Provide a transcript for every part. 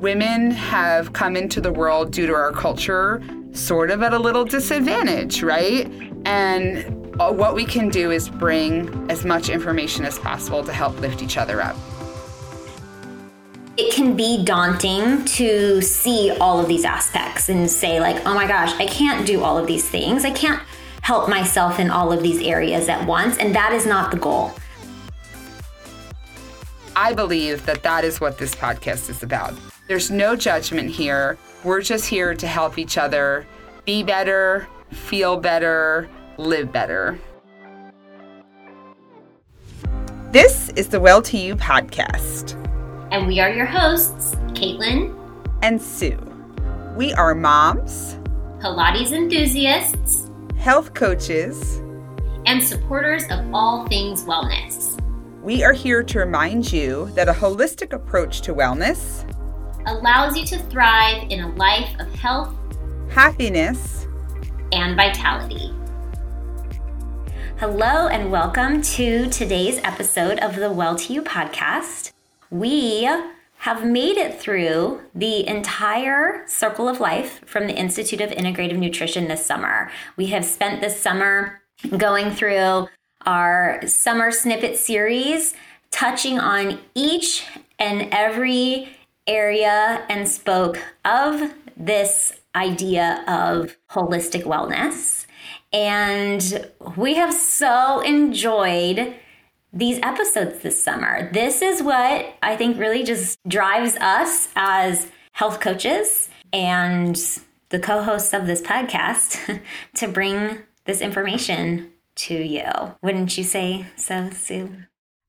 women have come into the world due to our culture sort of at a little disadvantage, right? And uh, what we can do is bring as much information as possible to help lift each other up. It can be daunting to see all of these aspects and say, like, oh my gosh, I can't do all of these things. I can't help myself in all of these areas at once. And that is not the goal. I believe that that is what this podcast is about. There's no judgment here. We're just here to help each other be better, feel better, live better. This is the Well to You podcast. And we are your hosts, Caitlin and Sue. We are moms, Pilates enthusiasts, health coaches, and supporters of all things wellness. We are here to remind you that a holistic approach to wellness allows you to thrive in a life of health, happiness, and vitality. Hello, and welcome to today's episode of the Well to You podcast. We have made it through the entire circle of life from the Institute of Integrative Nutrition this summer. We have spent this summer going through our summer snippet series, touching on each and every area and spoke of this idea of holistic wellness. And we have so enjoyed these episodes this summer. This is what I think really just drives us as health coaches and the co hosts of this podcast to bring this information to you. Wouldn't you say so, Sue?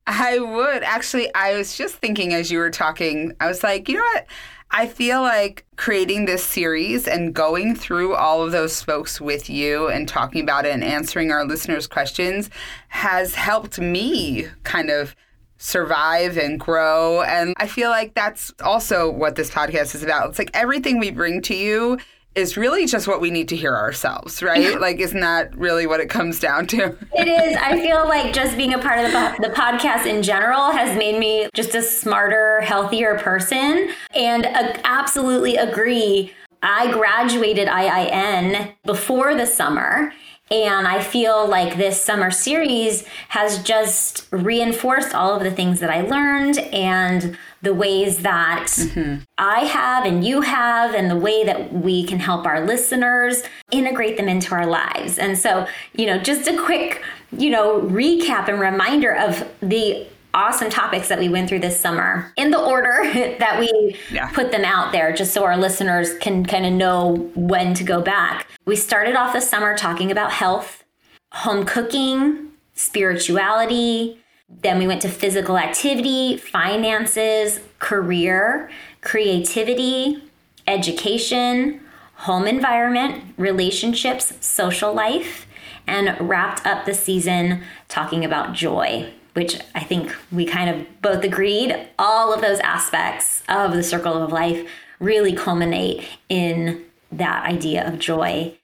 I would. Actually, I was just thinking as you were talking, I was like, you know what? I feel like creating this series and going through all of those folks with you and talking about it and answering our listeners' questions has helped me kind of survive and grow. And I feel like that's also what this podcast is about. It's like everything we bring to you is really just what we need to hear ourselves, right? like, isn't that really what it comes down to? it is. I feel like just being a part of the, the podcast in general has made me just a smarter, healthier person. And uh, absolutely agree. I graduated IIN before the summer. And I feel like this summer series has just reinforced all of the things that I learned and the ways that mm-hmm. I have and you have, and the way that we can help our listeners integrate them into our lives. And so, you know, just a quick, you know, recap and reminder of the awesome topics that we went through this summer in the order that we yeah. put them out there, just so our listeners can kind of know when to go back. We started off the summer talking about health, home cooking, spirituality. Then we went to physical activity, finances, career, creativity, education, home environment, relationships, social life, and wrapped up the season talking about joy which I think we kind of both agreed, all of those aspects of the circle of life really culminate in that idea of joy.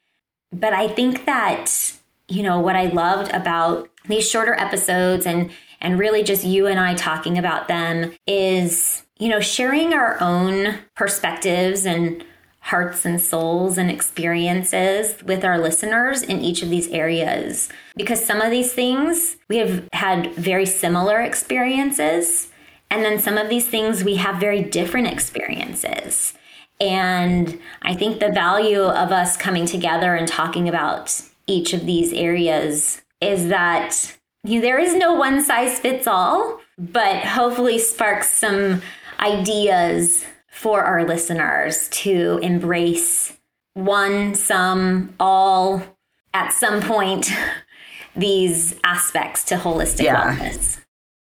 But I think that, you know, what I loved about these shorter episodes and and really just you and I talking about them is, you know, sharing our own perspectives and hearts and souls and experiences with our listeners in each of these areas. Because some of these things we have had very similar experiences, and then some of these things we have very different experiences. And I think the value of us coming together and talking about each of these areas is that you know, there is no one size fits all, but hopefully sparks some ideas for our listeners to embrace one, some, all, at some point, these aspects to holistic yeah. wellness.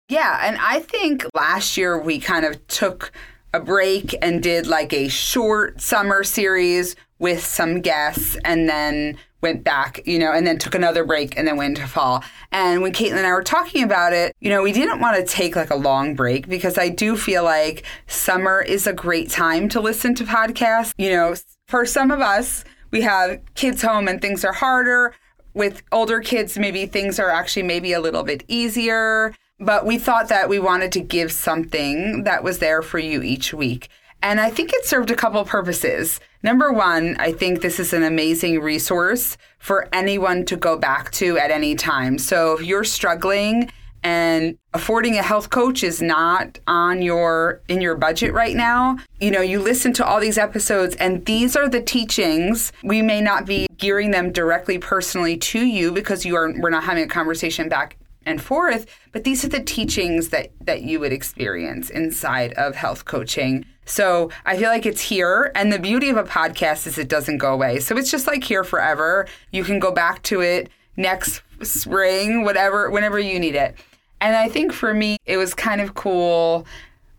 Yeah. And I think last year we kind of took a break and did like a short summer series with some guests and then went back, you know, and then took another break and then went to fall. And when Caitlin and I were talking about it, you know, we didn't want to take like a long break because I do feel like summer is a great time to listen to podcasts. You know, for some of us, we have kids home and things are harder. With older kids, maybe things are actually maybe a little bit easier. But we thought that we wanted to give something that was there for you each week. And I think it served a couple purposes. Number one, I think this is an amazing resource for anyone to go back to at any time. So if you're struggling and affording a health coach is not on your in your budget right now you know you listen to all these episodes and these are the teachings we may not be gearing them directly personally to you because you are we're not having a conversation back and forth but these are the teachings that that you would experience inside of health coaching so I feel like it's here. And the beauty of a podcast is it doesn't go away. So it's just like here forever. You can go back to it next spring, whatever, whenever you need it. And I think for me, it was kind of cool.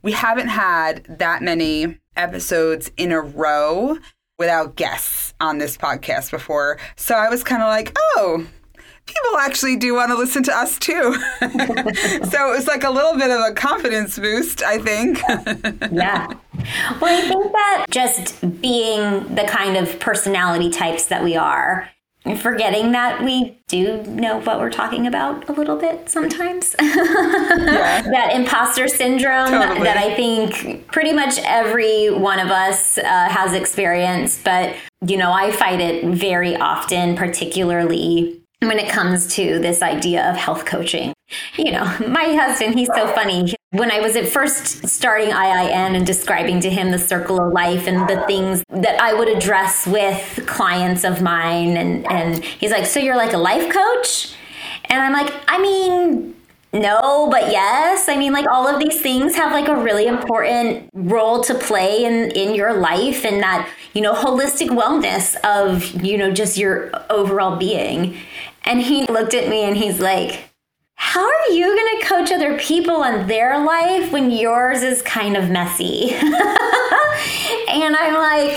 We haven't had that many episodes in a row without guests on this podcast before. So I was kind of like, oh, people actually do want to listen to us too. so it was like a little bit of a confidence boost, I think. yeah. Well, I think that just being the kind of personality types that we are, forgetting that we do know what we're talking about a little bit sometimes. yeah. that imposter syndrome totally. that I think pretty much every one of us uh, has experienced. But, you know, I fight it very often, particularly when it comes to this idea of health coaching. You know, my husband, he's so funny. When I was at first starting IIN and describing to him the circle of life and the things that I would address with clients of mine, and, and he's like, So you're like a life coach? And I'm like, I mean, no, but yes. I mean, like all of these things have like a really important role to play in in your life and that, you know, holistic wellness of, you know, just your overall being. And he looked at me and he's like, how are you going to coach other people in their life when yours is kind of messy? and I'm like,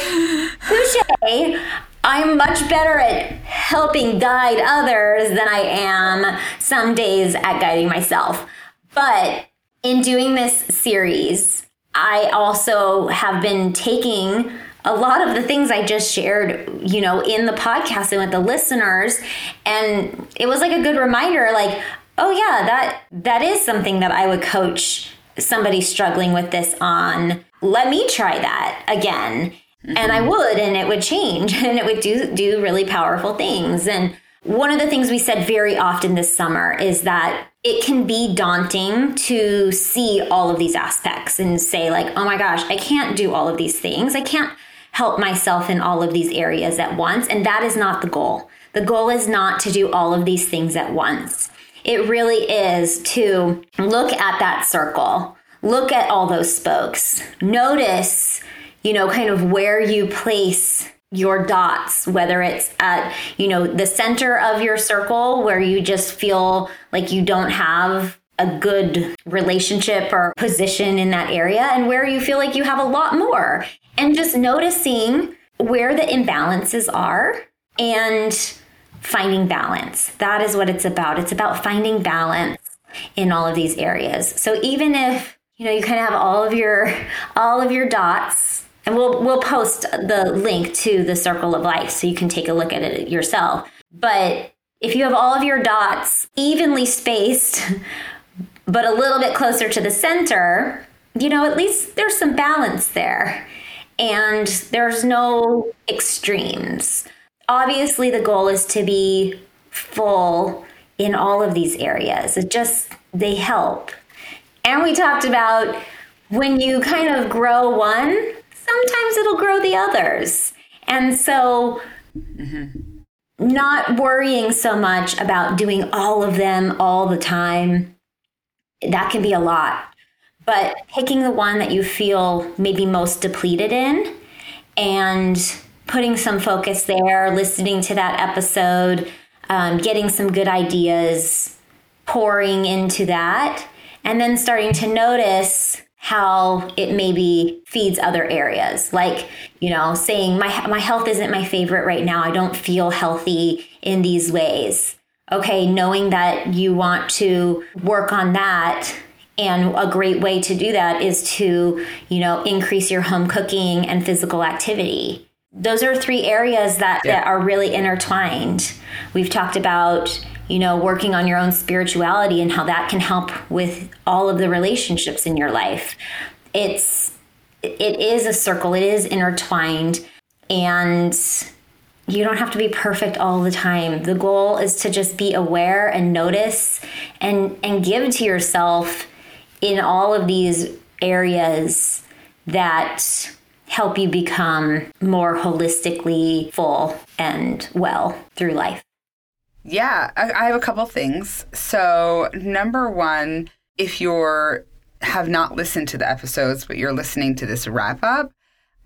touche. I'm much better at helping guide others than I am some days at guiding myself. But in doing this series, I also have been taking a lot of the things I just shared, you know, in the podcast and with the listeners. And it was like a good reminder, like, oh yeah, that that is something that I would coach somebody struggling with this on. Let me try that again. Mm-hmm. And I mm-hmm. would, and it would change and it would do do really powerful things. And one of the things we said very often this summer is that it can be daunting to see all of these aspects and say, like, oh my gosh, I can't do all of these things. I can't help myself in all of these areas at once. And that is not the goal. The goal is not to do all of these things at once. It really is to look at that circle, look at all those spokes, notice, you know, kind of where you place your dots, whether it's at, you know, the center of your circle where you just feel like you don't have a good relationship or position in that area and where you feel like you have a lot more and just noticing where the imbalances are and finding balance. That is what it's about. It's about finding balance in all of these areas. So even if, you know, you kind of have all of your all of your dots and we'll we'll post the link to the circle of life so you can take a look at it yourself. But if you have all of your dots evenly spaced but a little bit closer to the center, you know, at least there's some balance there and there's no extremes. Obviously, the goal is to be full in all of these areas. It just, they help. And we talked about when you kind of grow one, sometimes it'll grow the others. And so, mm-hmm. not worrying so much about doing all of them all the time, that can be a lot but picking the one that you feel maybe most depleted in and putting some focus there, listening to that episode, um, getting some good ideas, pouring into that, and then starting to notice how it maybe feeds other areas like you know saying my my health isn't my favorite right now i don't feel healthy in these ways okay knowing that you want to work on that and a great way to do that is to, you know, increase your home cooking and physical activity. Those are three areas that, yeah. that are really intertwined. We've talked about, you know, working on your own spirituality and how that can help with all of the relationships in your life. It's it is a circle, it is intertwined. And you don't have to be perfect all the time. The goal is to just be aware and notice and and give to yourself in all of these areas that help you become more holistically full and well through life. Yeah, I, I have a couple things. So, number one, if you're have not listened to the episodes, but you're listening to this wrap up,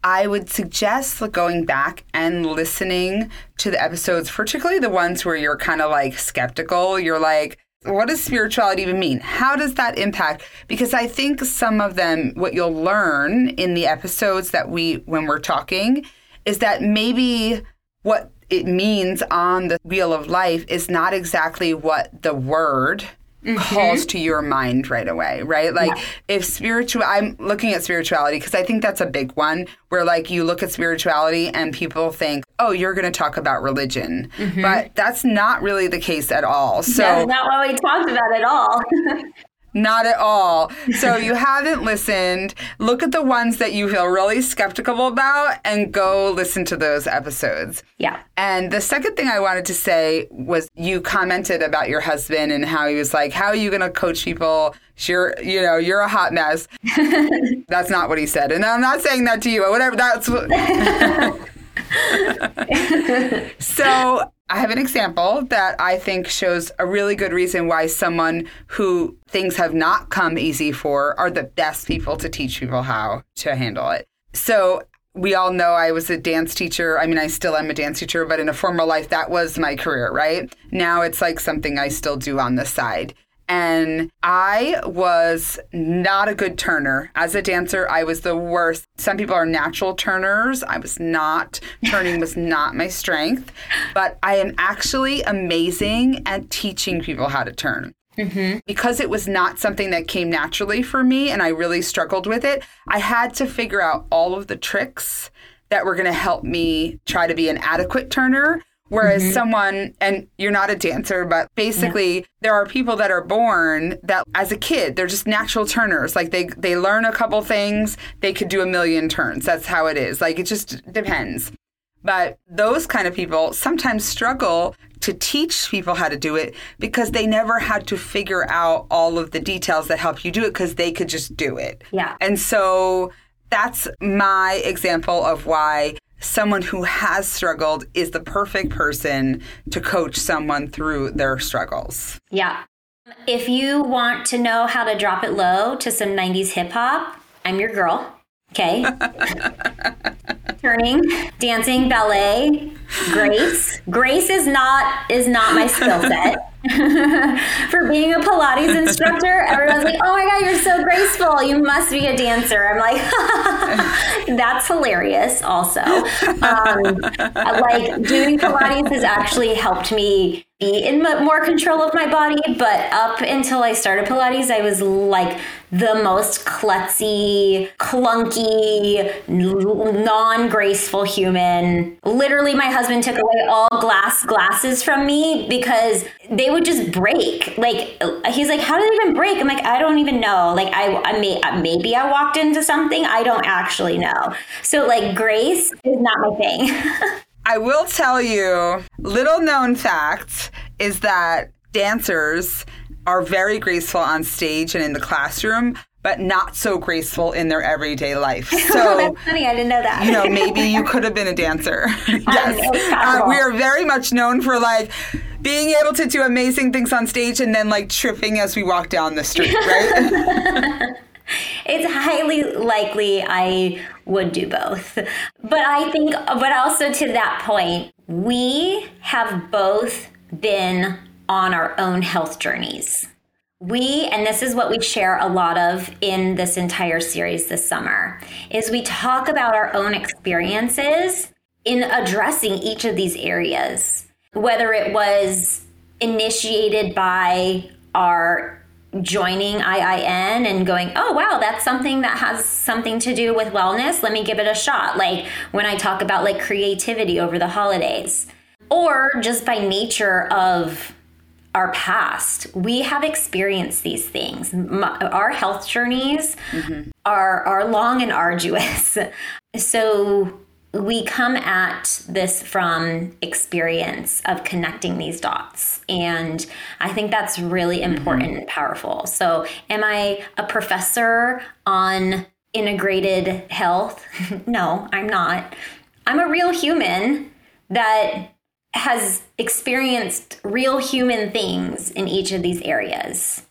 I would suggest going back and listening to the episodes, particularly the ones where you're kind of like skeptical. You're like, what does spirituality even mean? How does that impact? Because I think some of them, what you'll learn in the episodes that we, when we're talking, is that maybe what it means on the wheel of life is not exactly what the word mm-hmm. calls to your mind right away, right? Like yeah. if spiritual, I'm looking at spirituality because I think that's a big one where like you look at spirituality and people think, oh, you're going to talk about religion, mm-hmm. but that's not really the case at all. So that's not what we talked about at all. Not at all. So you haven't listened. Look at the ones that you feel really skeptical about and go listen to those episodes. Yeah. And the second thing I wanted to say was you commented about your husband and how he was like, How are you going to coach people? You're, you know, you're a hot mess. that's not what he said. And I'm not saying that to you, or whatever. That's what. so I have an example that I think shows a really good reason why someone who things have not come easy for are the best people to teach people how to handle it. So we all know I was a dance teacher. I mean, I still am a dance teacher, but in a former life, that was my career, right? Now it's like something I still do on the side and I was not a good turner. As a dancer, I was the worst. Some people are natural turners. I was not. Turning was not my strength, but I am actually amazing at teaching people how to turn. Mm-hmm. Because it was not something that came naturally for me and I really struggled with it, I had to figure out all of the tricks that were going to help me try to be an adequate turner Whereas mm-hmm. someone, and you're not a dancer, but basically yeah. there are people that are born that as a kid, they're just natural turners. Like they, they learn a couple things, they could do a million turns. That's how it is. Like it just depends. But those kind of people sometimes struggle to teach people how to do it because they never had to figure out all of the details that help you do it because they could just do it. Yeah. And so that's my example of why someone who has struggled is the perfect person to coach someone through their struggles. Yeah. If you want to know how to drop it low to some 90s hip hop, I'm your girl. Okay. Turning, dancing, ballet, grace. Grace is not is not my skill set. for being a Pilates instructor, everyone's like, "Oh my god, you're so graceful! You must be a dancer." I'm like, "That's hilarious." Also, um, like doing Pilates has actually helped me be in more control of my body. But up until I started Pilates, I was like the most klutzy, clunky, non graceful human. Literally, my husband took away all glass glasses from me because they would just break. Like he's like, "How did they even break?" I'm like, "I don't even know." Like I, I may uh, maybe I walked into something. I don't actually know. So like grace is not my thing. I will tell you, little known fact is that dancers are very graceful on stage and in the classroom, but not so graceful in their everyday life. So that's funny. I didn't know that. you know, maybe you could have been a dancer. yes, uh, we are very much known for like being able to do amazing things on stage and then like tripping as we walk down the street, right? It's highly likely I would do both. But I think, but also to that point, we have both been on our own health journeys. We, and this is what we share a lot of in this entire series this summer, is we talk about our own experiences in addressing each of these areas, whether it was initiated by our joining IIN and going, oh, wow, that's something that has something to do with wellness. Let me give it a shot. Like when I talk about like creativity over the holidays, or just by nature of our past. We have experienced these things. Our health journeys mm-hmm. are are long and arduous. So we come at this from experience of connecting these dots and i think that's really important mm-hmm. and powerful so am i a professor on integrated health no i'm not i'm a real human that has experienced real human things in each of these areas.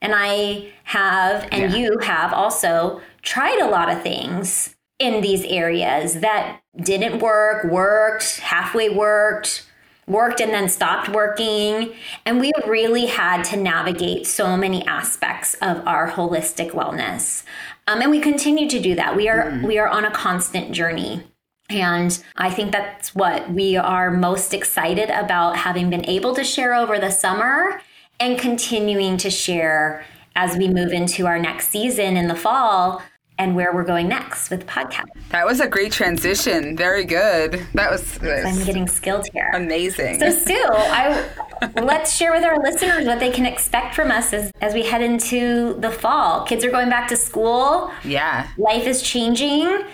And I have, and yeah. you have also tried a lot of things in these areas that didn't work, worked, halfway worked, worked and then stopped working. And we really had to navigate so many aspects of our holistic wellness. Um, and we continue to do that. We are mm. we are on a constant journey. And I think that's what we are most excited about having been able to share over the summer and continuing to share as we move into our next season in the fall and where we're going next with the podcast. That was a great transition. Very good. That was. I'm getting skilled here. Amazing. So, Sue, I let's share with our listeners what they can expect from us as as we head into the fall. Kids are going back to school. Yeah. Life is changing.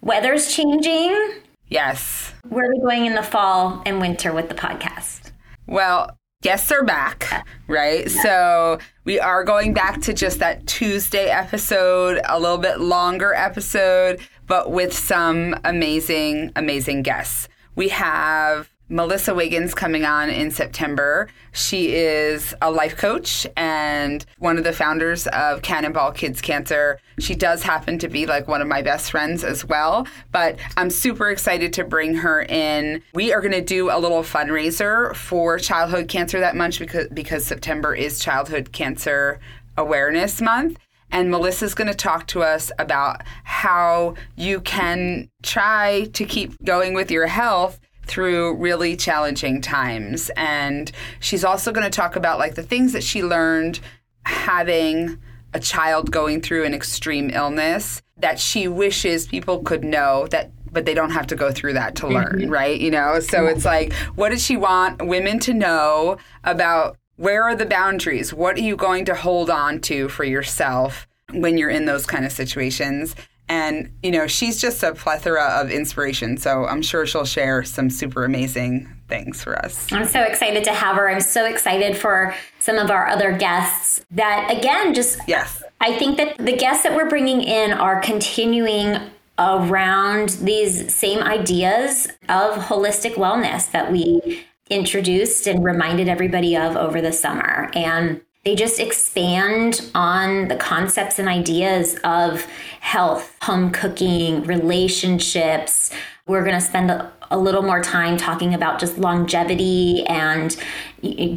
Weather's changing. Yes. Where are we going in the fall and winter with the podcast? Well, guests are back, right? So we are going back to just that Tuesday episode, a little bit longer episode, but with some amazing, amazing guests. We have Melissa Wiggins coming on in September. She is a life coach and one of the founders of Cannonball Kids Cancer. She does happen to be like one of my best friends as well, but I'm super excited to bring her in. We are going to do a little fundraiser for childhood cancer that month because because September is childhood cancer awareness month. And Melissa's going to talk to us about how you can try to keep going with your health through really challenging times. And she's also going to talk about like the things that she learned having a child going through an extreme illness that she wishes people could know that but they don't have to go through that to learn, mm-hmm. right? You know, so it's like, what does she want women to know about where are the boundaries? What are you going to hold on to for yourself when you're in those kind of situations? And, you know, she's just a plethora of inspiration. So I'm sure she'll share some super amazing things for us. I'm so excited to have her. I'm so excited for some of our other guests that, again, just. Yes. I think that the guests that we're bringing in are continuing around these same ideas of holistic wellness that we introduced and reminded everybody of over the summer. And they just expand on the concepts and ideas of health, home cooking, relationships. We're going to spend a, a, little more time talking about just longevity and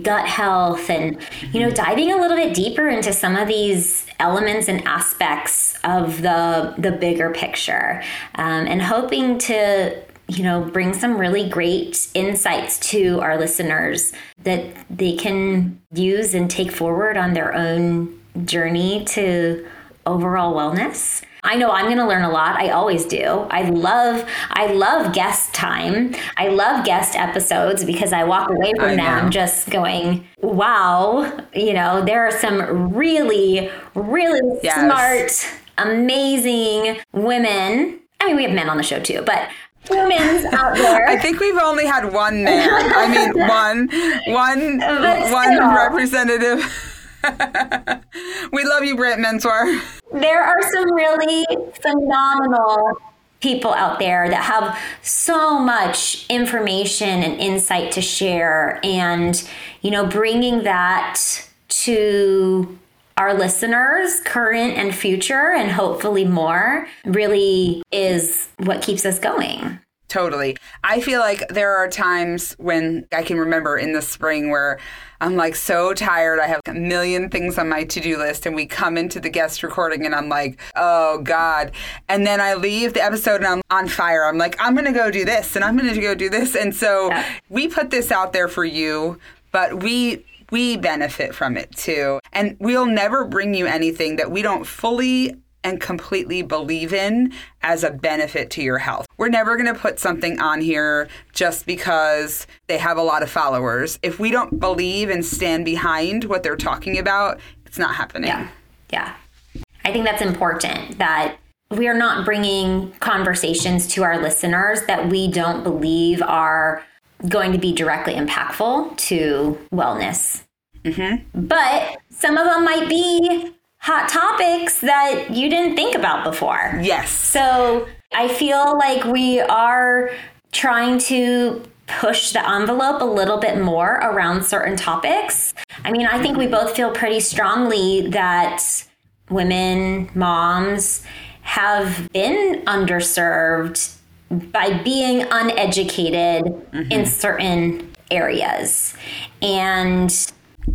gut health and you know diving a little bit deeper into some of these elements and aspects of the the bigger picture um, and hoping to you know, bring some really great insights to our listeners that they can use and take forward on their own journey to overall wellness. I know I'm going to learn a lot. I always do. I love I love guest time. I love guest episodes because I walk away from them just going, "Wow, you know, there are some really really yes. smart, amazing women. I mean, we have men on the show too, but humans out there. I think we've only had one man. I mean, one, one, one representative. we love you, Brent Menswar. There are some really phenomenal people out there that have so much information and insight to share and you know bringing that to our listeners, current and future, and hopefully more, really is what keeps us going. Totally. I feel like there are times when I can remember in the spring where I'm like so tired. I have a million things on my to do list, and we come into the guest recording, and I'm like, oh God. And then I leave the episode and I'm on fire. I'm like, I'm going to go do this, and I'm going to go do this. And so yeah. we put this out there for you, but we we benefit from it too. And we'll never bring you anything that we don't fully and completely believe in as a benefit to your health. We're never going to put something on here just because they have a lot of followers. If we don't believe and stand behind what they're talking about, it's not happening. Yeah. Yeah. I think that's important that we are not bringing conversations to our listeners that we don't believe are going to be directly impactful to wellness. Mm-hmm. But some of them might be hot topics that you didn't think about before. Yes. So I feel like we are trying to push the envelope a little bit more around certain topics. I mean, I think we both feel pretty strongly that women, moms, have been underserved by being uneducated mm-hmm. in certain areas. And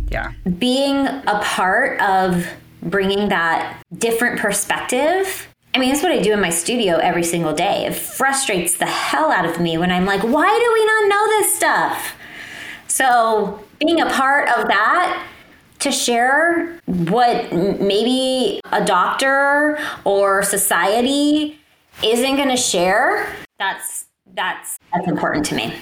yeah. being a part of bringing that different perspective. I mean, that's what I do in my studio every single day. It frustrates the hell out of me when I'm like, why do we not know this stuff? So, being a part of that to share what maybe a doctor or society isn't going to share, that's that's that's important to me.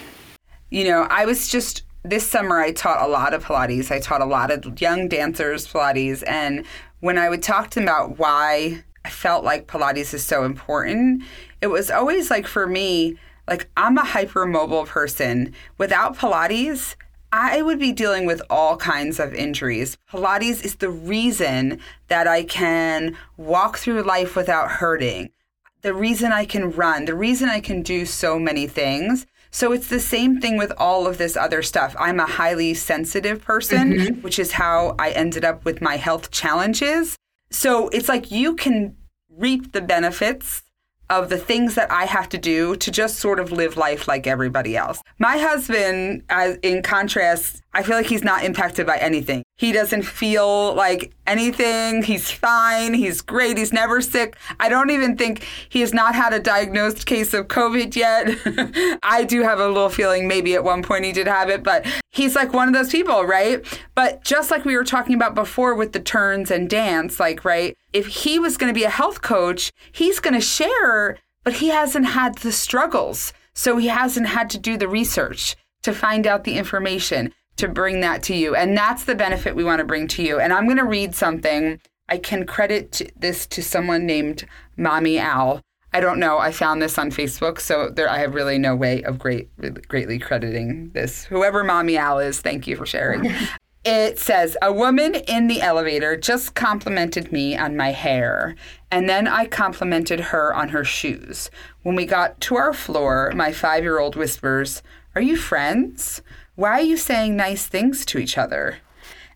You know, I was just this summer I taught a lot of Pilates. I taught a lot of young dancers Pilates and when I would talk to them about why I felt like Pilates is so important, it was always like for me, like I'm a hypermobile person. Without Pilates, I would be dealing with all kinds of injuries. Pilates is the reason that I can walk through life without hurting, the reason I can run, the reason I can do so many things. So it's the same thing with all of this other stuff. I'm a highly sensitive person, mm-hmm. which is how I ended up with my health challenges. So it's like you can reap the benefits of the things that I have to do to just sort of live life like everybody else. My husband, as in contrast, I feel like he's not impacted by anything. He doesn't feel like anything. He's fine. He's great. He's never sick. I don't even think he has not had a diagnosed case of COVID yet. I do have a little feeling maybe at one point he did have it, but he's like one of those people, right? But just like we were talking about before with the turns and dance, like, right? If he was going to be a health coach, he's going to share, but he hasn't had the struggles. So he hasn't had to do the research to find out the information to bring that to you. And that's the benefit we want to bring to you. And I'm going to read something. I can credit this to someone named Mommy Owl. I don't know. I found this on Facebook, so there I have really no way of great greatly crediting this. Whoever Mommy Owl is, thank you for sharing. it says a woman in the elevator just complimented me on my hair, and then I complimented her on her shoes. When we got to our floor, my five year old whispers, Are you friends? Why are you saying nice things to each other?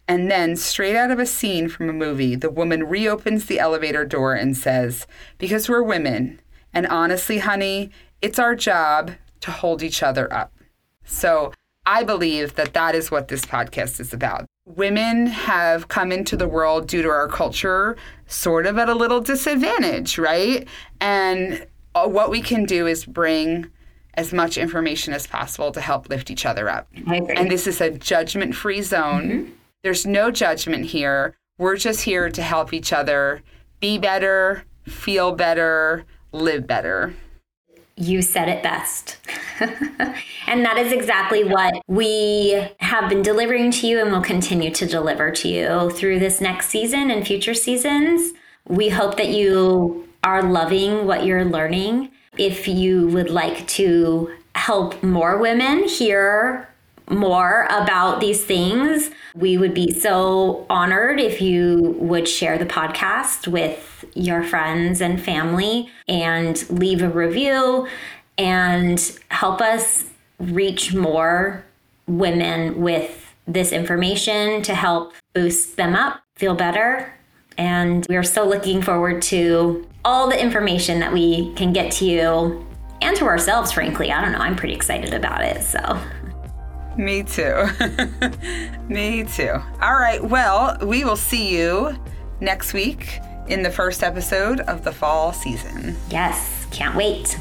And then, straight out of a scene from a movie, the woman reopens the elevator door and says, Because we're women. And honestly, honey, it's our job to hold each other up. So I believe that that is what this podcast is about. Women have come into the world due to our culture sort of at a little disadvantage, right? And uh, what we can do is bring as much information as possible to help lift each other up. And this is a judgment free zone. Mm-hmm. There's no judgment here. We're just here to help each other be better, feel better, live better. You said it best. and that is exactly what we have been delivering to you and will continue to deliver to you through this next season and future seasons. We hope that you are loving what you're learning if you would like to help more women hear more about these things, we would be so honored if you would share the podcast with your friends and family and leave a review and help us reach more women with this information to help boost them up, feel better. And we're so looking forward to all the information that we can get to you and to ourselves, frankly. I don't know. I'm pretty excited about it. So. Me too. Me too. All right. Well, we will see you next week in the first episode of the fall season. Yes. Can't wait.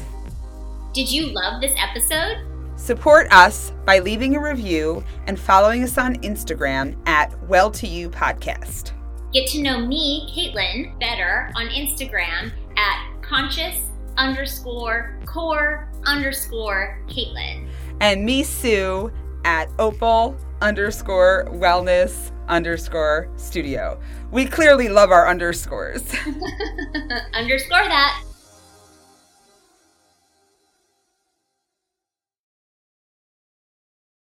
Did you love this episode? Support us by leaving a review and following us on Instagram at Well To You Podcast. Get to know me, Caitlin, better on Instagram at conscious underscore core underscore Caitlin. And me, Sue, at opal underscore wellness underscore studio. We clearly love our underscores. underscore that.